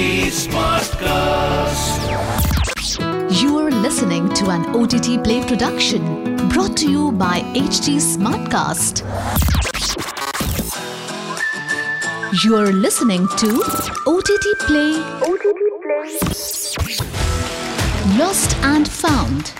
HT Smartcast. You are listening to an OTT Play production brought to you by HT Smartcast. You are listening to OTT Play. OTT Play. Lost and Found.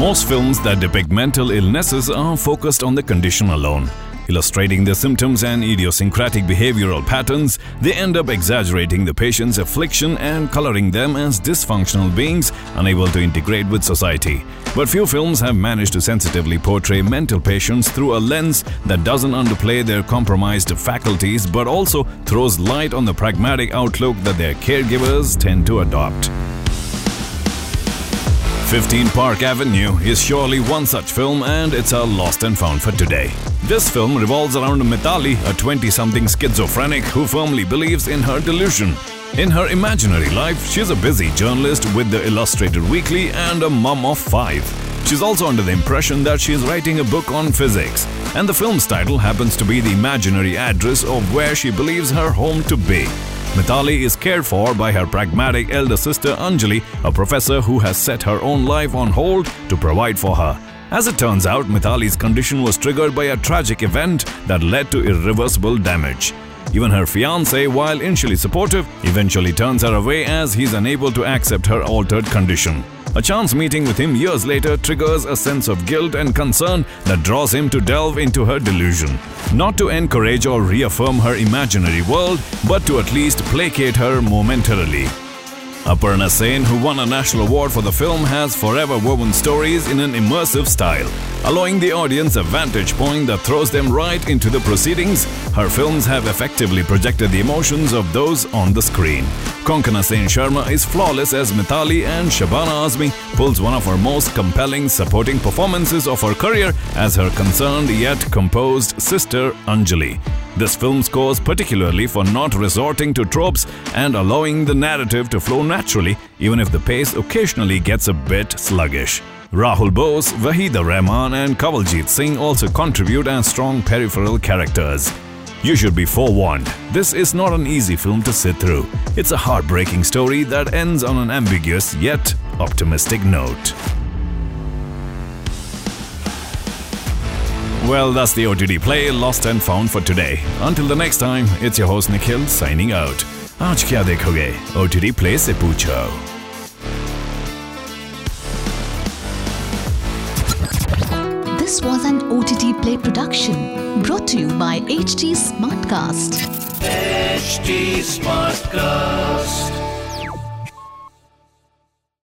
Most films that depict mental illnesses are focused on the condition alone. Illustrating the symptoms and idiosyncratic behavioral patterns, they end up exaggerating the patient's affliction and coloring them as dysfunctional beings unable to integrate with society. But few films have managed to sensitively portray mental patients through a lens that doesn't underplay their compromised faculties but also throws light on the pragmatic outlook that their caregivers tend to adopt. 15 Park Avenue is surely one such film, and it's a lost and found for today. This film revolves around Mitali, a 20 something schizophrenic who firmly believes in her delusion. In her imaginary life, she's a busy journalist with the Illustrated Weekly and a mum of five. She's also under the impression that she's writing a book on physics, and the film's title happens to be the imaginary address of where she believes her home to be. Mitali is cared for by her pragmatic elder sister Anjali, a professor who has set her own life on hold to provide for her. As it turns out, Mitali's condition was triggered by a tragic event that led to irreversible damage. Even her fiance, while initially supportive, eventually turns her away as he's unable to accept her altered condition. A chance meeting with him years later triggers a sense of guilt and concern that draws him to delve into her delusion. Not to encourage or reaffirm her imaginary world, but to at least placate her momentarily. Aparna Sen, who won a national award for the film, has forever woven stories in an immersive style, allowing the audience a vantage point that throws them right into the proceedings. Her films have effectively projected the emotions of those on the screen. Konkana Sen Sharma is flawless as Mitali, and Shabana Azmi pulls one of her most compelling supporting performances of her career as her concerned yet composed sister Anjali. This film scores particularly for not resorting to tropes and allowing the narrative to flow naturally, even if the pace occasionally gets a bit sluggish. Rahul Bose, Vahida Rahman, and Kavaljit Singh also contribute as strong peripheral characters. You should be forewarned. This is not an easy film to sit through. It's a heartbreaking story that ends on an ambiguous yet optimistic note. Well, that's the OTT Play Lost and Found for today. Until the next time, it's your host Nikhil signing out. आज क्या देखोगे OTT Play से पूछो This was an OTT Play production brought to you by HT Smartcast. HT Smartcast.